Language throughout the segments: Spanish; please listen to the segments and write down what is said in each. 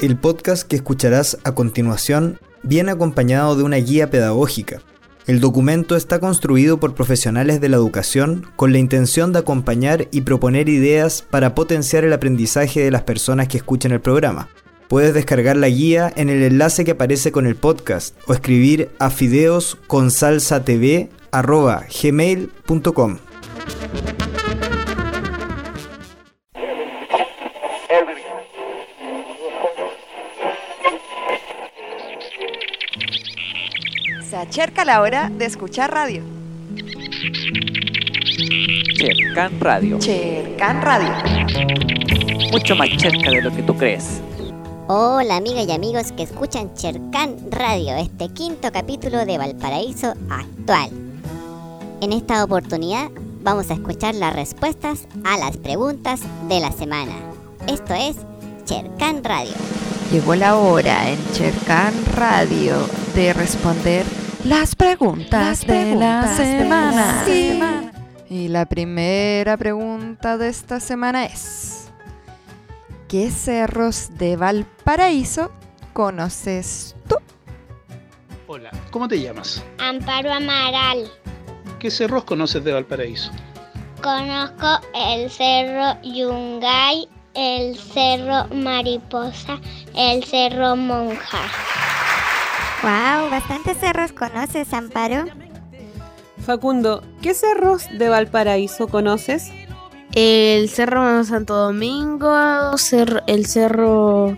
El podcast que escucharás a continuación viene acompañado de una guía pedagógica. El documento está construido por profesionales de la educación con la intención de acompañar y proponer ideas para potenciar el aprendizaje de las personas que escuchan el programa. Puedes descargar la guía en el enlace que aparece con el podcast o escribir a fideosconsalsatv.gmail.com. Acerca la hora de escuchar radio. Chercan Radio. Chercan Radio. Mucho más cerca de lo que tú crees. Hola amigas y amigos que escuchan Chercan Radio, este quinto capítulo de Valparaíso actual. En esta oportunidad vamos a escuchar las respuestas a las preguntas de la semana. Esto es Chercan Radio. Llegó la hora en Chercan Radio de responder las preguntas, de, la semana. Sí. Y la primera pregunta de esta semana es: ¿Qué cerros de Valparaíso conoces tú? Hola, ¿cómo te llamas? Amparo Amaral. ¿Qué cerros conoces de Valparaíso? Conozco el cerro Yungay, el cerro Mariposa, el cerro Monja. Wow, bastantes cerros conoces, Amparo. Facundo, ¿qué cerros de Valparaíso conoces? El Cerro Santo Domingo, el Cerro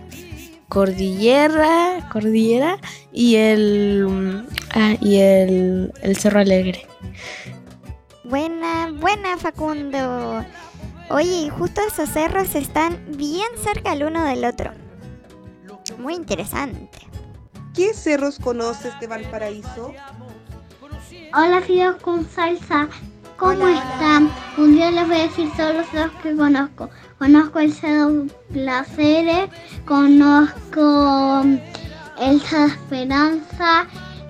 Cordillera, Cordillera y el mm, ah, y el, el Cerro Alegre. Buena, buena, Facundo. Oye, justo esos cerros están bien cerca el uno del otro. Muy interesante. ¿Qué cerros conoces de Valparaíso? Hola, fideos con salsa. ¿Cómo están? Un día les voy a decir solo los cerros que conozco. Conozco el cerro Placeres, conozco el cerro Esperanza,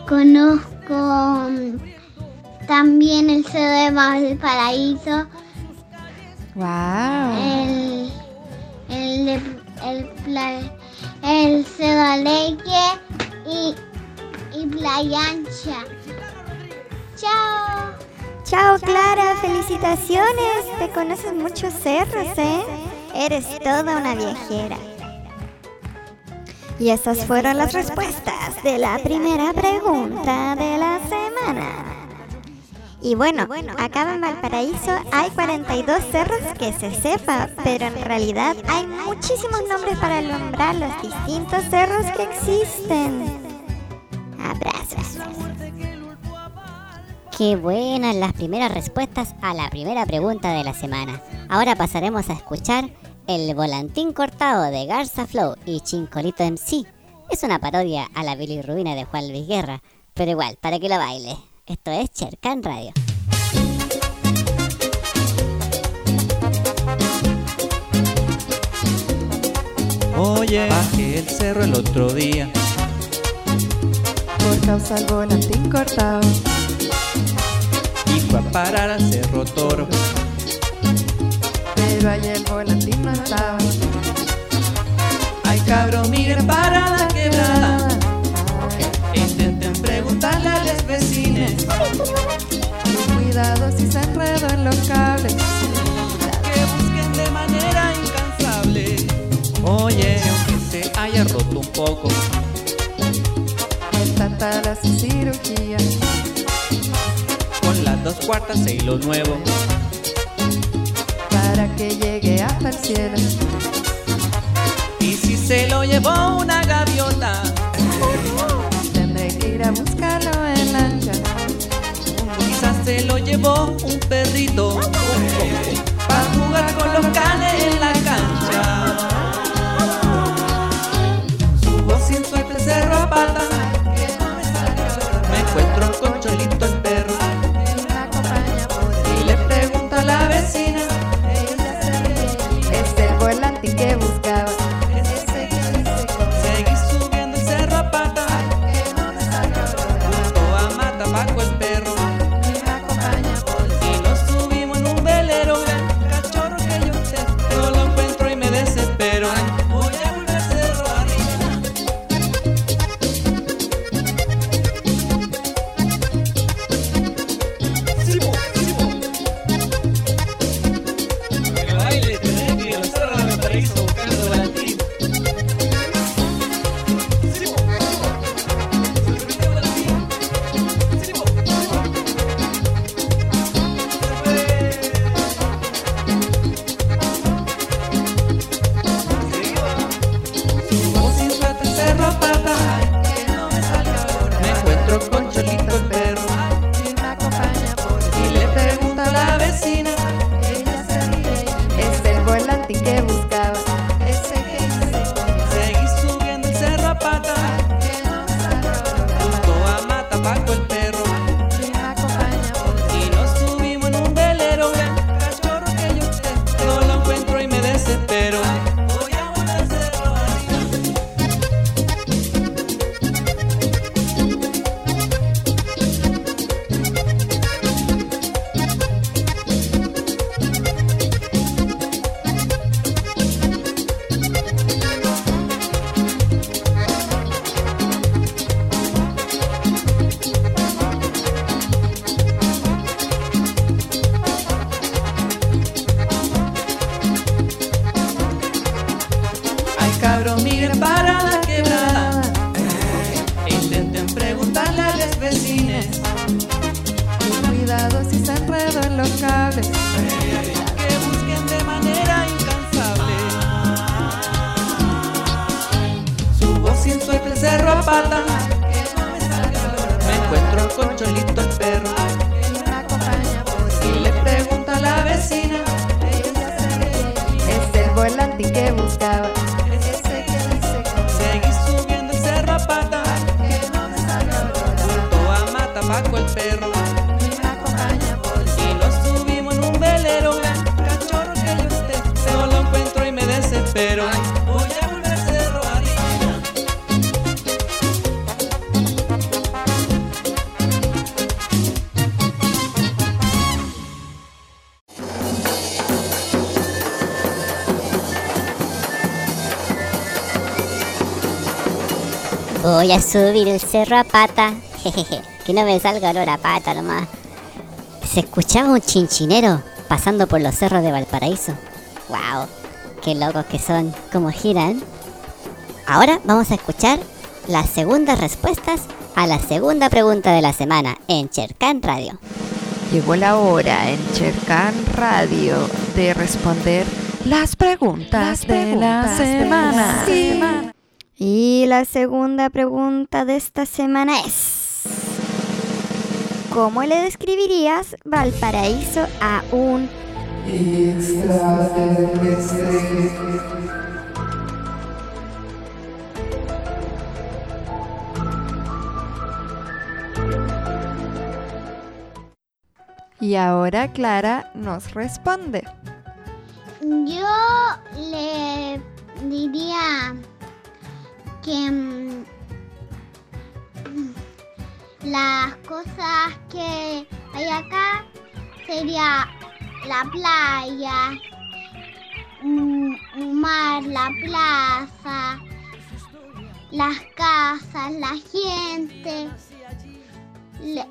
conozco también el cerro de Valparaíso, ¡Wow! el, el, el, pla- el cerro Alegre y, y Playa Ancha. Chao. Chao, Clara, felicitaciones. Te conoces muchos cerros, ¿eh? Eres toda una viajera. Y esas fueron las respuestas de la primera pregunta de la semana. Y bueno, acá en Valparaíso hay 42 cerros que se sepa, pero en realidad hay muchísimos nombres para nombrar los distintos cerros que existen. Abrazos. Qué buenas las primeras respuestas a la primera pregunta de la semana. Ahora pasaremos a escuchar el volantín cortado de Garza Flow y Chincolito MC. Es una parodia a la bilirrubina de Juan Luis Guerra, pero igual, para que lo baile. Esto es Chercan Radio. Oye, bajé el cerro el otro día. Por causa del volantín cortado. Y fue a parar al cerro toro. Pero ahí el volantín no estaba. Ay cabrón, miren para la quebrada. Intenten preguntarle a los vecinos. Cuidado si se enredó en los cables. Que busquen de manera incansable. Oye, aunque se haya roto un poco. Está talas y cirugía. Con las dos cuartas e hilo nuevo. Para que llegue hasta el cielo. Y si se lo llevó una gaviota. Ir a buscarlo en lancha. Quizás se lo llevó un perrito para jugar con los canes en la cancha. Subo sin suerte cerro a pata. Pata. Me encuentro con Cholito el perro. Y le pregunta a la vecina. Es el volante que buscaba. Voy a subir el cerro a pata. Jejeje, que no me salga olor a pata nomás. Se escuchaba un chinchinero pasando por los cerros de Valparaíso. ¡Wow! ¡Qué locos que son! ¿Cómo giran? Ahora vamos a escuchar las segundas respuestas a la segunda pregunta de la semana en Chercan Radio. Llegó la hora en Chercan Radio de responder las preguntas, de la semana. Y la segunda pregunta de esta semana es: ¿Cómo le describirías Valparaíso a un Y ahora Clara nos responde. Yo le diría que mm, las cosas que hay acá sería la playa, mm, un mar, la plaza, las casas, la gente,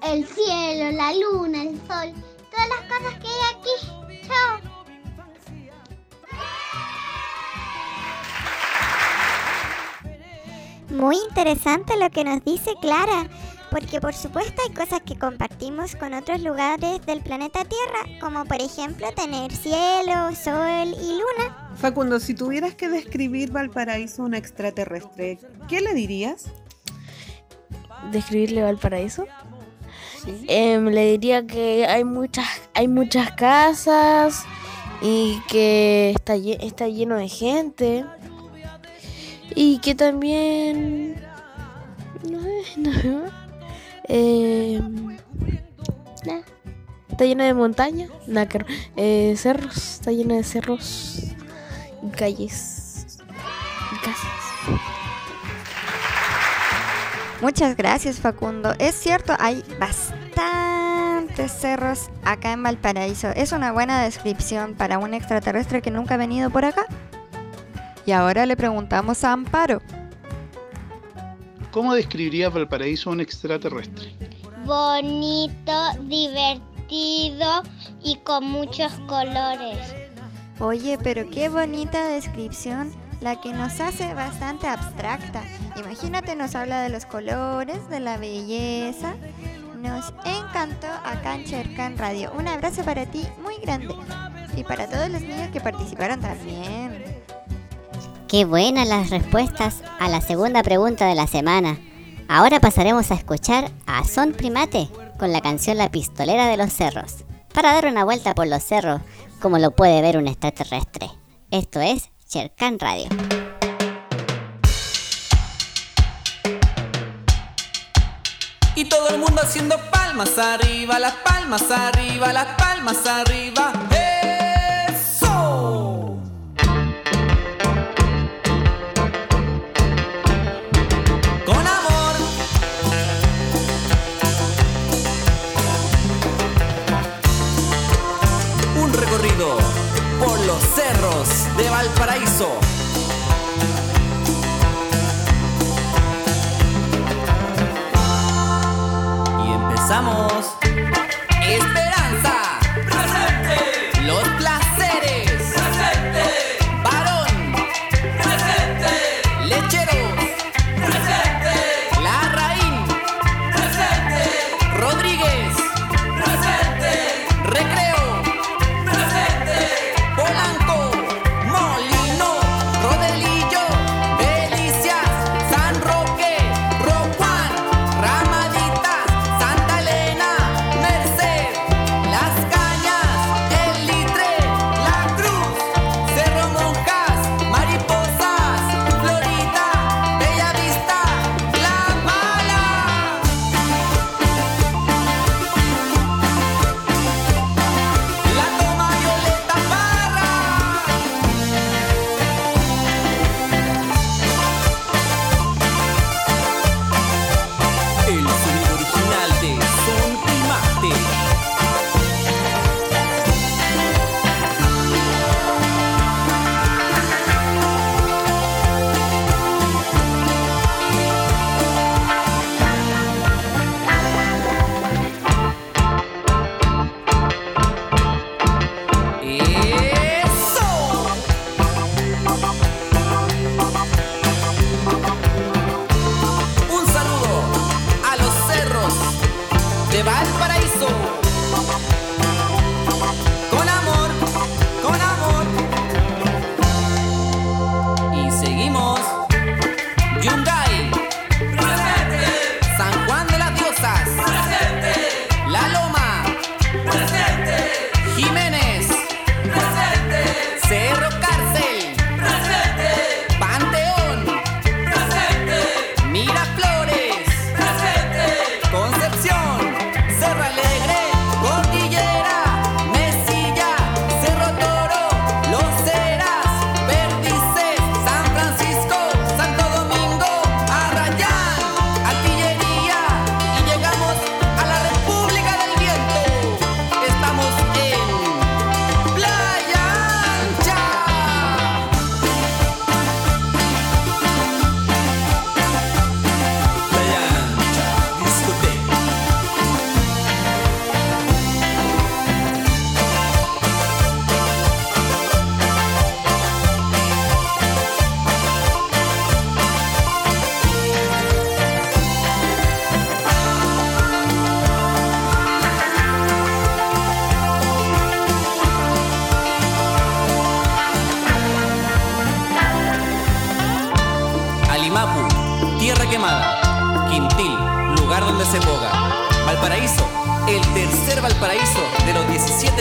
el cielo, la luna, el sol, todas las cosas que hay aquí. Chao. Muy interesante lo que nos dice Clara, porque por supuesto hay cosas que compartimos con otros lugares del planeta Tierra, como por ejemplo tener cielo, sol y luna. Facundo, si tuvieras que describir Valparaíso a un extraterrestre, ¿qué le dirías? describirle Valparaíso. Em, le diría que hay muchas, hay muchas casas y que está, lle- está lleno de gente. Y que también. No sé, no nada. Está lleno de montañas, nada que- eh, cerros, está lleno de cerros y calles y casas. Muchas gracias Facundo. Es cierto, hay bastantes cerros acá en Valparaíso. Es una buena descripción para un extraterrestre que nunca ha venido por acá. Y ahora le preguntamos a Amparo. ¿Cómo describirías Valparaíso a un extraterrestre? Bonito, divertido y con muchos colores. Oye, pero qué bonita descripción, la que nos hace bastante abstracta. Imagínate, nos habla de los colores, de la belleza. Nos encantó acá en Chercan Radio. Un abrazo para ti muy grande. Y para todos los niños que participaron también. Qué buenas las respuestas a la segunda pregunta de la semana. Ahora pasaremos a escuchar a Son Primate con la canción La Pistolera de los Cerros, para dar una vuelta por los cerros como lo puede ver un extraterrestre. Esto es Chercan Radio. Y todo el mundo haciendo palmas arriba, las palmas arriba, las palmas arriba. De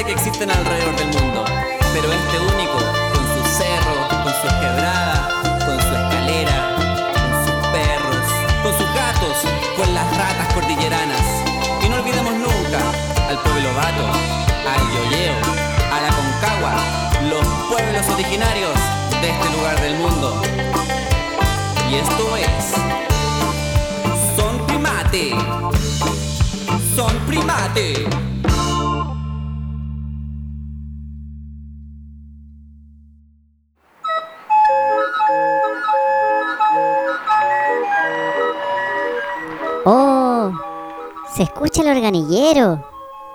los 17 que existen alrededor del mundo. Pero este único, con sus cerros, con sus quebradas, con su escalera, con sus perros, con sus gatos, con las ratas cordilleranas. Y no olvidemos nunca al pueblo vato, al yoyeo, a la concagua, los pueblos originarios de este lugar del mundo. Y esto es. Son primate. Son primate. Organillero.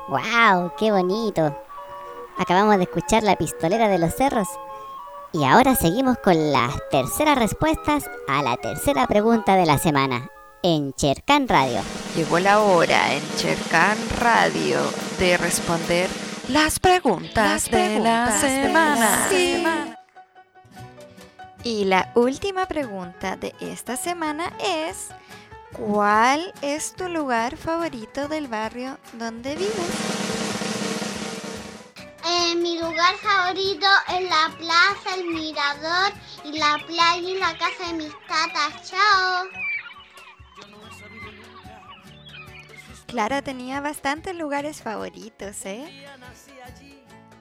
¡Wow! ¡Qué bonito! Acabamos de escuchar la pistolera de los cerros. Y ahora seguimos con las terceras respuestas a la tercera pregunta de la semana en Chercan Radio. Llegó la hora en Chercan Radio de responder las preguntas, de la semana. Y la última pregunta de esta semana es, ¿cuál es tu lugar favorito del barrio donde vives? Eh, mi lugar favorito es la plaza, el mirador y la playa y la casa de mis tatas. Chao. Clara tenía bastantes lugares favoritos, ¿eh?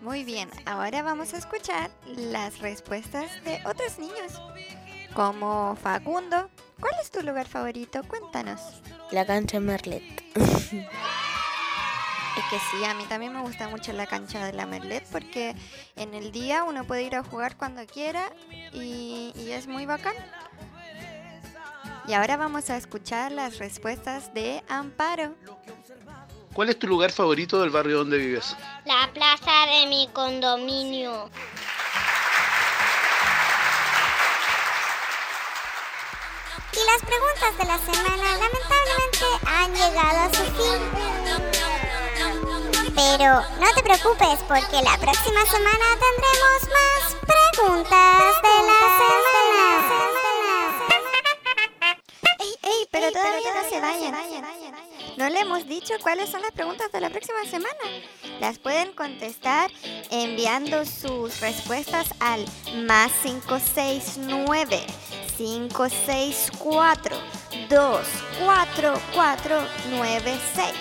Muy bien, ahora vamos a escuchar las respuestas de otros niños. Como Facundo, ¿cuál es tu lugar favorito? Cuéntanos. La cancha Merlet. Es que sí, a mí también me gusta mucho la cancha de la Merlet porque en el día uno puede ir a jugar cuando quiera y, y es muy bacán. Y ahora vamos a escuchar las respuestas de Amparo. ¿Cuál es tu lugar favorito del barrio donde vives? La plaza de mi condominio. Y las preguntas de la semana lamentablemente han llegado a su fin. Pero no te preocupes porque la próxima semana tendremos más preguntas de la semana. ¡Ey, ey! Pero todavía no se vayan. No le hemos dicho cuáles son las preguntas de la próxima semana. Las pueden contestar enviando sus respuestas al más 569 564 24496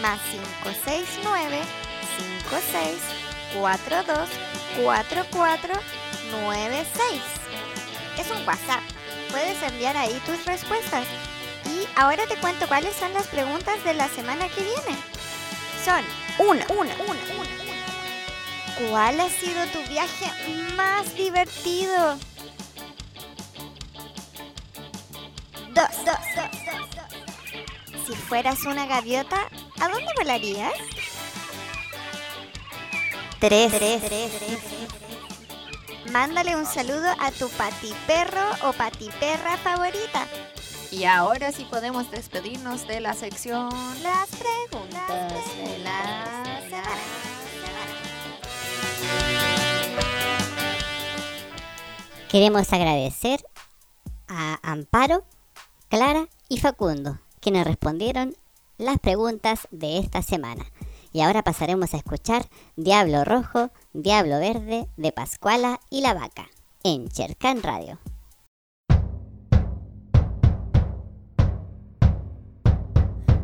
más 569 5642 4496 Es un WhatsApp. Puedes enviar ahí tus respuestas. Y ahora te cuento cuáles son las preguntas de la semana que viene. Son una, una, una, una, una. ¿Cuál ha sido tu viaje más divertido? Dos, dos, dos. Si fueras una gaviota, ¿a dónde volarías? Tres. Tres, tres, tres. Mándale un saludo a tu patiperro o patiperra favorita. Y ahora sí podemos despedirnos de la sección Las preguntas de la semana. Queremos agradecer a Amparo, Clara y Facundo, que nos respondieron las preguntas de esta semana. Y ahora pasaremos a escuchar Diablo Rojo, Diablo Verde de Pascuala y la Vaca en Chercan Radio.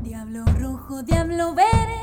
Diablo rojo, diablo verde,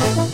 Bye.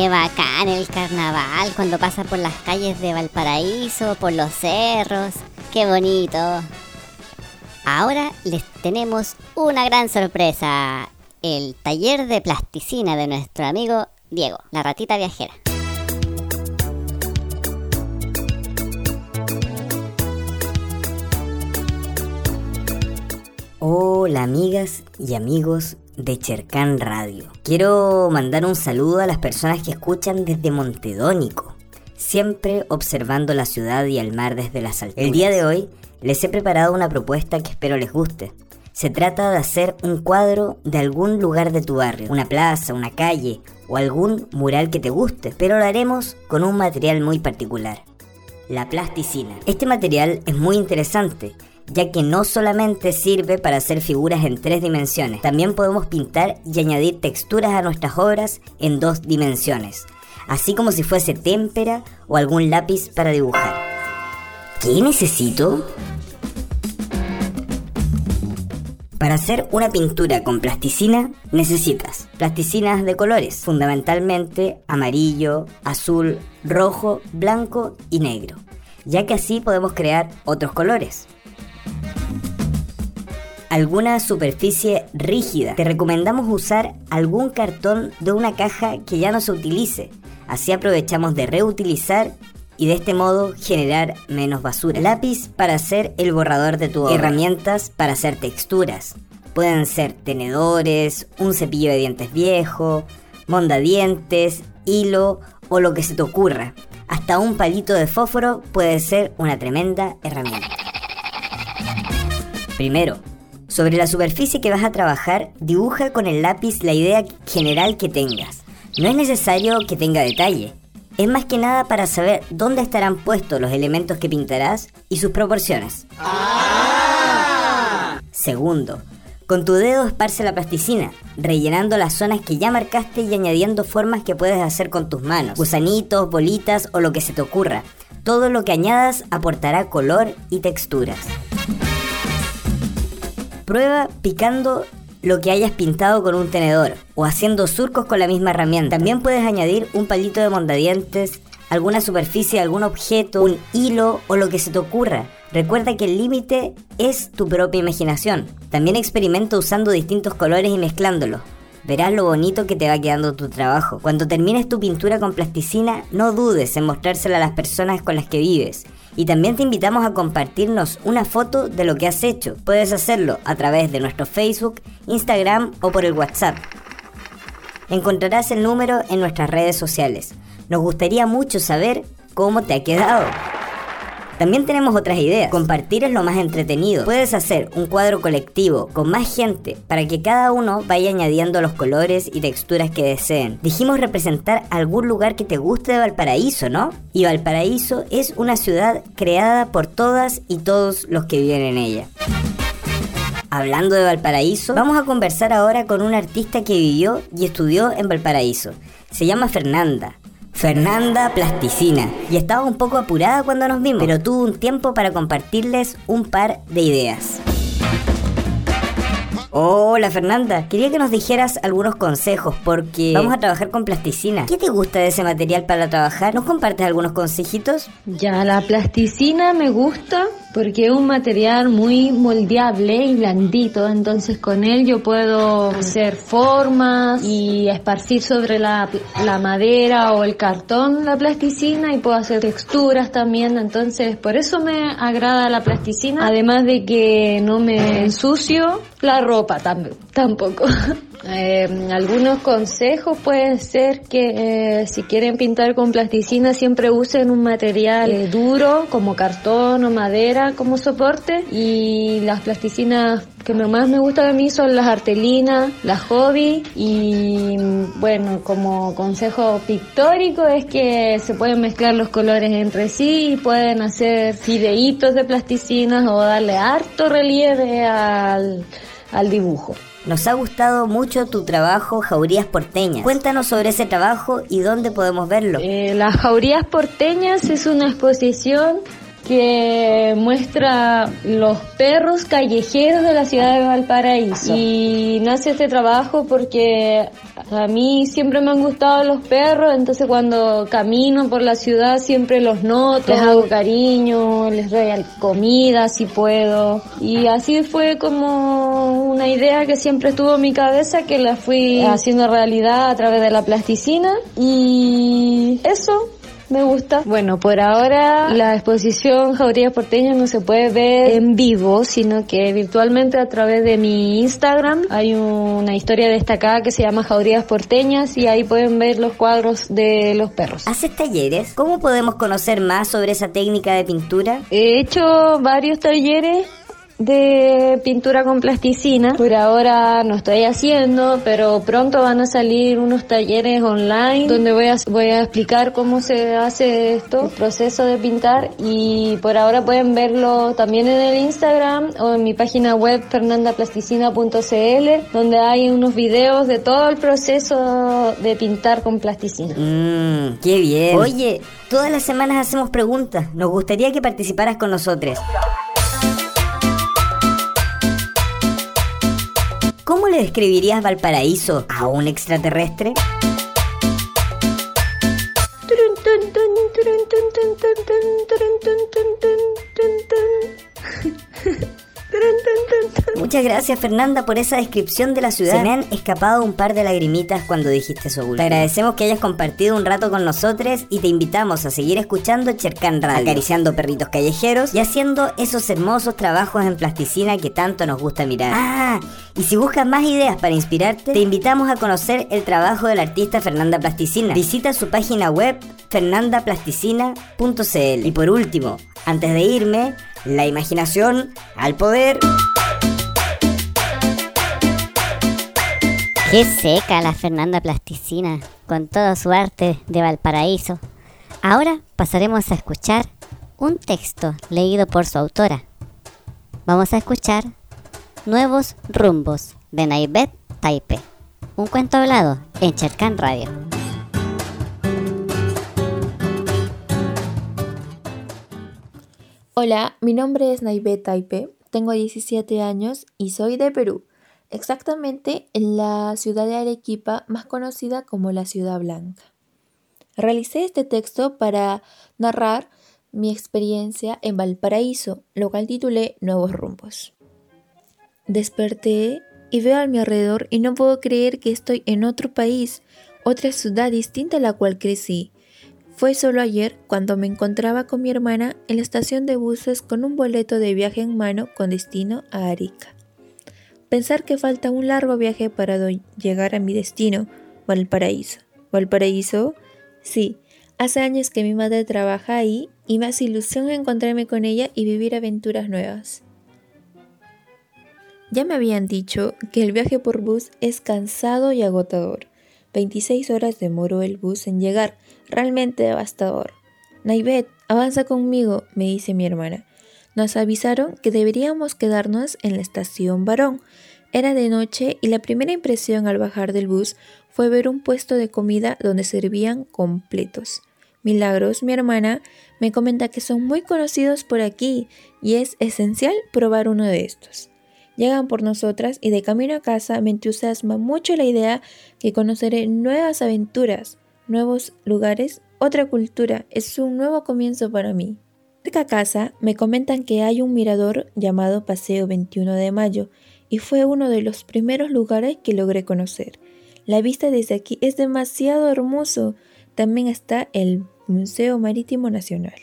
Qué bacán el carnaval cuando pasa por las calles de Valparaíso, por los cerros. Qué bonito. Ahora les tenemos una gran sorpresa. El taller de plasticina de nuestro amigo Diego, la ratita viajera. Hola amigas y amigos de Chercán Radio. Quiero mandar un saludo a las personas que escuchan desde Montedónico, siempre observando la ciudad y el mar desde las alturas. El día de hoy les he preparado una propuesta que espero les guste. Se trata de hacer un cuadro de algún lugar de tu barrio, una plaza, una calle o algún mural que te guste, pero lo haremos con un material muy particular, la plasticina. Este material es muy interesante ya que no solamente sirve para hacer figuras en tres dimensiones, también podemos pintar y añadir texturas a nuestras obras en dos dimensiones, así como si fuese témpera o algún lápiz para dibujar. ¿Qué necesito? Para hacer una pintura con plasticina necesitas plasticinas de colores, fundamentalmente amarillo, azul, rojo, blanco y negro, ya que así podemos crear otros colores alguna superficie rígida. Te recomendamos usar algún cartón de una caja que ya no se utilice. Así aprovechamos de reutilizar y de este modo generar menos basura. Lápiz para hacer el borrador de tu. Herramientas para hacer texturas. Pueden ser tenedores, un cepillo de dientes viejo, mondadientes, hilo o lo que se te ocurra. Hasta un palito de fósforo puede ser una tremenda herramienta. Primero, sobre la superficie que vas a trabajar, dibuja con el lápiz la idea general que tengas. No es necesario que tenga detalle. Es más que nada para saber dónde estarán puestos los elementos que pintarás y sus proporciones. Segundo, con tu dedo esparce la plasticina, rellenando las zonas que ya marcaste y añadiendo formas que puedes hacer con tus manos, gusanitos, bolitas o lo que se te ocurra. Todo lo que añadas aportará color y texturas. Prueba picando lo que hayas pintado con un tenedor o haciendo surcos con la misma herramienta. También puedes añadir un palito de mondadientes, alguna superficie, algún objeto, un hilo o lo que se te ocurra. Recuerda que el límite es tu propia imaginación. También experimenta usando distintos colores y mezclándolos. Verás lo bonito que te va quedando tu trabajo. Cuando termines tu pintura con plasticina, no dudes en mostrársela a las personas con las que vives y también te invitamos a compartirnos una foto de lo que has hecho. Puedes hacerlo a través de nuestro Facebook, Instagram o por el WhatsApp. Encontrarás el número en nuestras redes sociales. Nos gustaría mucho saber cómo te ha quedado. También tenemos otras ideas. Compartir es lo más entretenido. Puedes hacer un cuadro colectivo con más gente para que cada uno vaya añadiendo los colores y texturas que deseen. Dijimos representar algún lugar que te guste de Valparaíso, ¿no? Y Valparaíso es una ciudad creada por todas y todos los que viven en ella. Hablando de Valparaíso, vamos a conversar ahora con un artista que vivió y estudió en Valparaíso. Se llama Fernanda. Fernanda Plasticina, y estaba un poco apurada cuando nos vimos, pero tuvo un tiempo para compartirles un par de ideas. Hola Fernanda, quería que nos dijeras algunos consejos porque vamos a trabajar con plasticina. ¿Qué te gusta de ese material para trabajar? ¿Nos compartes algunos consejitos? Ya, la plasticina me gusta porque es un material muy moldeable y blandito, entonces con él yo puedo hacer formas y esparcir sobre la, la madera o el cartón la plasticina y puedo hacer texturas también, entonces por eso me agrada la plasticina, además de que no me ensucio la ropa tampoco. Eh, algunos consejos pueden ser que eh, si quieren pintar con plasticina siempre usen un material eh, duro como cartón o madera como soporte y las plasticinas que más me gustan a mí son las artelinas, las hobby y bueno, como consejo pictórico es que se pueden mezclar los colores entre sí y pueden hacer fideitos de plasticinas o darle harto relieve al, al dibujo. Nos ha gustado mucho tu trabajo Jaurías Porteñas. Cuéntanos sobre ese trabajo y dónde podemos verlo. Eh, las Jaurías Porteñas es una exposición que muestra los perros callejeros de la ciudad de Valparaíso. Y nace este trabajo porque a mí siempre me han gustado los perros, entonces cuando camino por la ciudad siempre los noto, les hago cariño, les doy comida si puedo. Y así fue como una idea que siempre estuvo en mi cabeza que la fui haciendo realidad a través de la plasticina. Y eso, me gusta. Bueno, por ahora la exposición Jaurías Porteñas no se puede ver en vivo, sino que virtualmente a través de mi Instagram hay una historia destacada que se llama Jaurías Porteñas y ahí pueden ver los cuadros de los perros. ¿Haces talleres? ¿Cómo podemos conocer más sobre esa técnica de pintura? He hecho varios talleres de pintura con plasticina. Por ahora no estoy haciendo, pero pronto van a salir unos talleres online donde voy a, voy a explicar cómo se hace esto, el proceso de pintar y por ahora pueden verlo también en el Instagram o en mi página web fernandaplasticina.cl donde hay unos videos de todo el proceso de pintar con plasticina. Mmm, qué bien. Oye, todas las semanas hacemos preguntas. Nos gustaría que participaras con nosotros. ¿Cómo le describirías Valparaíso a un extraterrestre? Muchas gracias Fernanda por esa descripción de la ciudad. Se me han escapado un par de lagrimitas cuando dijiste su Te agradecemos que hayas compartido un rato con nosotros y te invitamos a seguir escuchando Chercan Radio, acariciando perritos callejeros y haciendo esos hermosos trabajos en plasticina que tanto nos gusta mirar. Ah, y si buscas más ideas para inspirarte, te invitamos a conocer el trabajo del artista Fernanda Plasticina. Visita su página web fernandaplasticina.cl. Y por último, antes de irme, la imaginación al poder. Qué seca la Fernanda Plasticina, con todo su arte de Valparaíso. Ahora pasaremos a escuchar un texto leído por su autora. Vamos a escuchar Nuevos Rumbos de Naibet Taipe, un cuento hablado en Cherkan Radio. Hola, mi nombre es Naibet Taipe, tengo 17 años y soy de Perú exactamente en la ciudad de Arequipa, más conocida como la Ciudad Blanca. Realicé este texto para narrar mi experiencia en Valparaíso, lo cual titulé Nuevos Rumbos. Desperté y veo a mi alrededor y no puedo creer que estoy en otro país, otra ciudad distinta a la cual crecí. Fue solo ayer cuando me encontraba con mi hermana en la estación de buses con un boleto de viaje en mano con destino a Arica. Pensar que falta un largo viaje para llegar a mi destino, Valparaíso. ¿Valparaíso? Sí, hace años que mi madre trabaja ahí y más ilusión encontrarme con ella y vivir aventuras nuevas. Ya me habían dicho que el viaje por bus es cansado y agotador. 26 horas demoró el bus en llegar, realmente devastador. Naivet, avanza conmigo, me dice mi hermana. Nos avisaron que deberíamos quedarnos en la estación Varón. Era de noche y la primera impresión al bajar del bus fue ver un puesto de comida donde servían completos. Milagros, mi hermana, me comenta que son muy conocidos por aquí y es esencial probar uno de estos. Llegan por nosotras y de camino a casa me entusiasma mucho la idea que conoceré nuevas aventuras, nuevos lugares, otra cultura. Es un nuevo comienzo para mí. Cerca a casa me comentan que hay un mirador llamado Paseo 21 de Mayo y fue uno de los primeros lugares que logré conocer. La vista desde aquí es demasiado hermoso. También está el Museo Marítimo Nacional.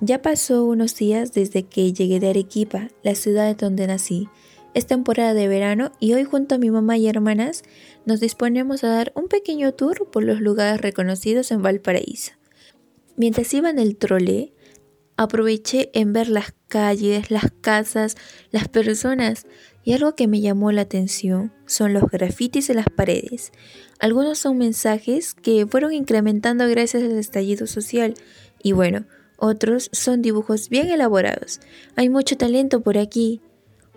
Ya pasó unos días desde que llegué de Arequipa, la ciudad donde nací. Es temporada de verano y hoy junto a mi mamá y hermanas nos disponemos a dar un pequeño tour por los lugares reconocidos en Valparaíso. Mientras iba en el trole, aproveché en ver las calles, las casas, las personas y algo que me llamó la atención son los grafitis en las paredes. Algunos son mensajes que fueron incrementando gracias al estallido social y bueno, otros son dibujos bien elaborados. Hay mucho talento por aquí.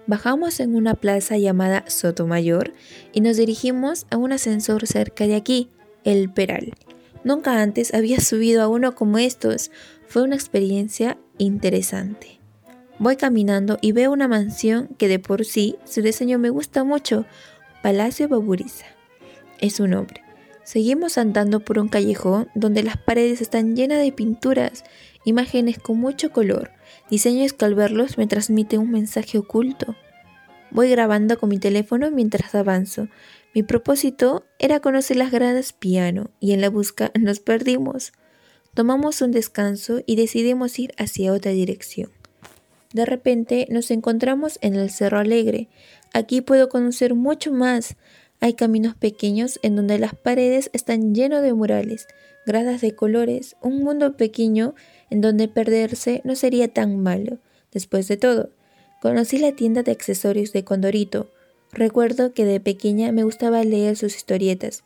Bajamos en una plaza llamada Sotomayor y nos dirigimos a un ascensor cerca de aquí, el Peral. Nunca antes había subido a uno como estos. Fue una experiencia interesante. Voy caminando y veo una mansión que de por sí su diseño me gusta mucho, Palacio Baburiza. Es su nombre. Seguimos andando por un callejón donde las paredes están llenas de pinturas, imágenes con mucho color, diseños que al verlos me transmiten un mensaje oculto. Voy grabando con mi teléfono mientras avanzo, mi propósito era conocer las gradas piano y en la busca nos perdimos. Tomamos un descanso y decidimos ir hacia otra dirección. De repente nos encontramos en el Cerro Alegre. Aquí puedo conocer mucho más. Hay caminos pequeños en donde las paredes están llenas de murales, gradas de colores, un mundo pequeño en donde perderse no sería tan malo. Después de todo, conocí la tienda de accesorios de Condorito, Recuerdo que de pequeña me gustaba leer sus historietas,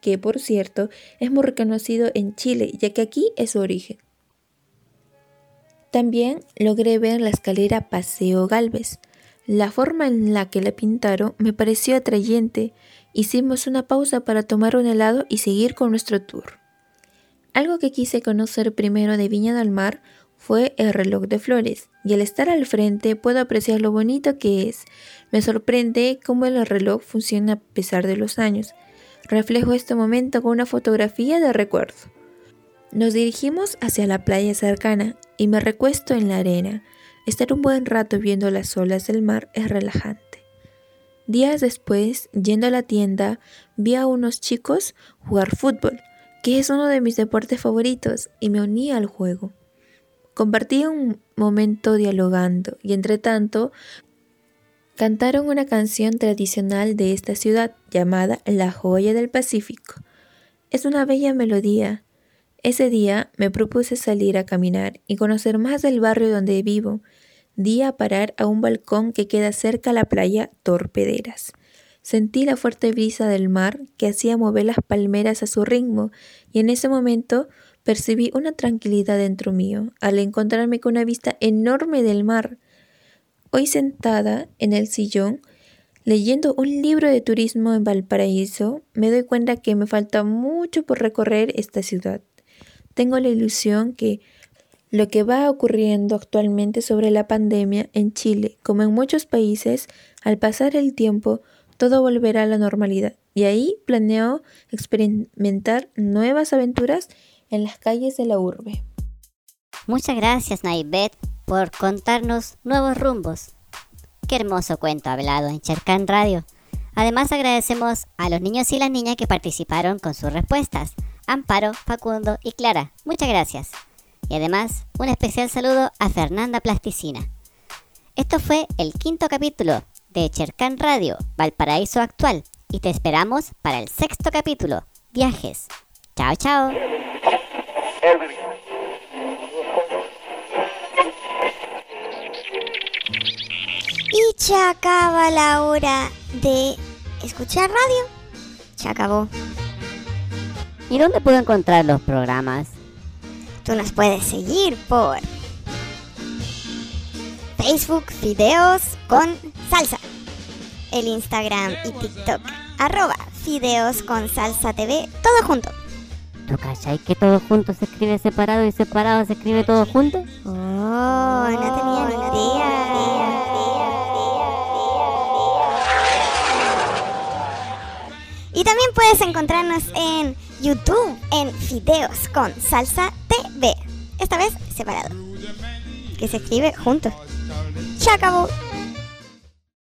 que por cierto es muy reconocido en Chile, ya que aquí es su origen. También logré ver la escalera Paseo Galvez. La forma en la que la pintaron me pareció atrayente. Hicimos una pausa para tomar un helado y seguir con nuestro tour. Algo que quise conocer primero de Viña del Mar fue el reloj de flores, y al estar al frente puedo apreciar lo bonito que es. Me sorprende cómo el reloj funciona a pesar de los años. Reflejo este momento con una fotografía de recuerdo. Nos dirigimos hacia la playa cercana y me recuesto en la arena. Estar un buen rato viendo las olas del mar es relajante. Días después, yendo a la tienda, vi a unos chicos jugar fútbol, que es uno de mis deportes favoritos, y me uní al juego. Compartí un momento dialogando y entre tanto cantaron una canción tradicional de esta ciudad llamada La Joya del Pacífico. Es una bella melodía. Ese día me propuse salir a caminar y conocer más del barrio donde vivo. Di a parar a un balcón que queda cerca a la playa Torpederas. Sentí la fuerte brisa del mar que hacía mover las palmeras a su ritmo y en ese momento percibí una tranquilidad dentro mío al encontrarme con una vista enorme del mar. Hoy sentada en el sillón, leyendo un libro de turismo en Valparaíso, me doy cuenta que me falta mucho por recorrer esta ciudad. Tengo la ilusión que lo que va ocurriendo actualmente sobre la pandemia en Chile, como en muchos países, al pasar el tiempo, todo volverá a la normalidad. Y ahí planeo experimentar nuevas aventuras en las calles de la urbe. Muchas gracias, Naibet, por contarnos nuevos rumbos. Qué hermoso cuento hablado en Chercan Radio. Además agradecemos a los niños y las niñas que participaron con sus respuestas. Amparo, Facundo y Clara. Muchas gracias. Y además, un especial saludo a Fernanda Plasticina. Esto fue el quinto capítulo de Chercan Radio, Valparaíso Actual, y te esperamos para el sexto capítulo, Viajes. Chao, chao. Y se acaba la hora de escuchar radio. Se acabó. ¿Y dónde puedo encontrar los programas? Tú nos puedes seguir por Facebook Fideos con Salsa. El Instagram y TikTok arroba Fideos con Salsa TV, todo junto. ¿Tú cachai que todo junto se escribe separado y separado se escribe todo junto? Oh, no tenía ni idea. Y también puedes encontrarnos en YouTube en Fideos con Salsa TV. Esta vez separado. Que se escribe juntos. Se acabó.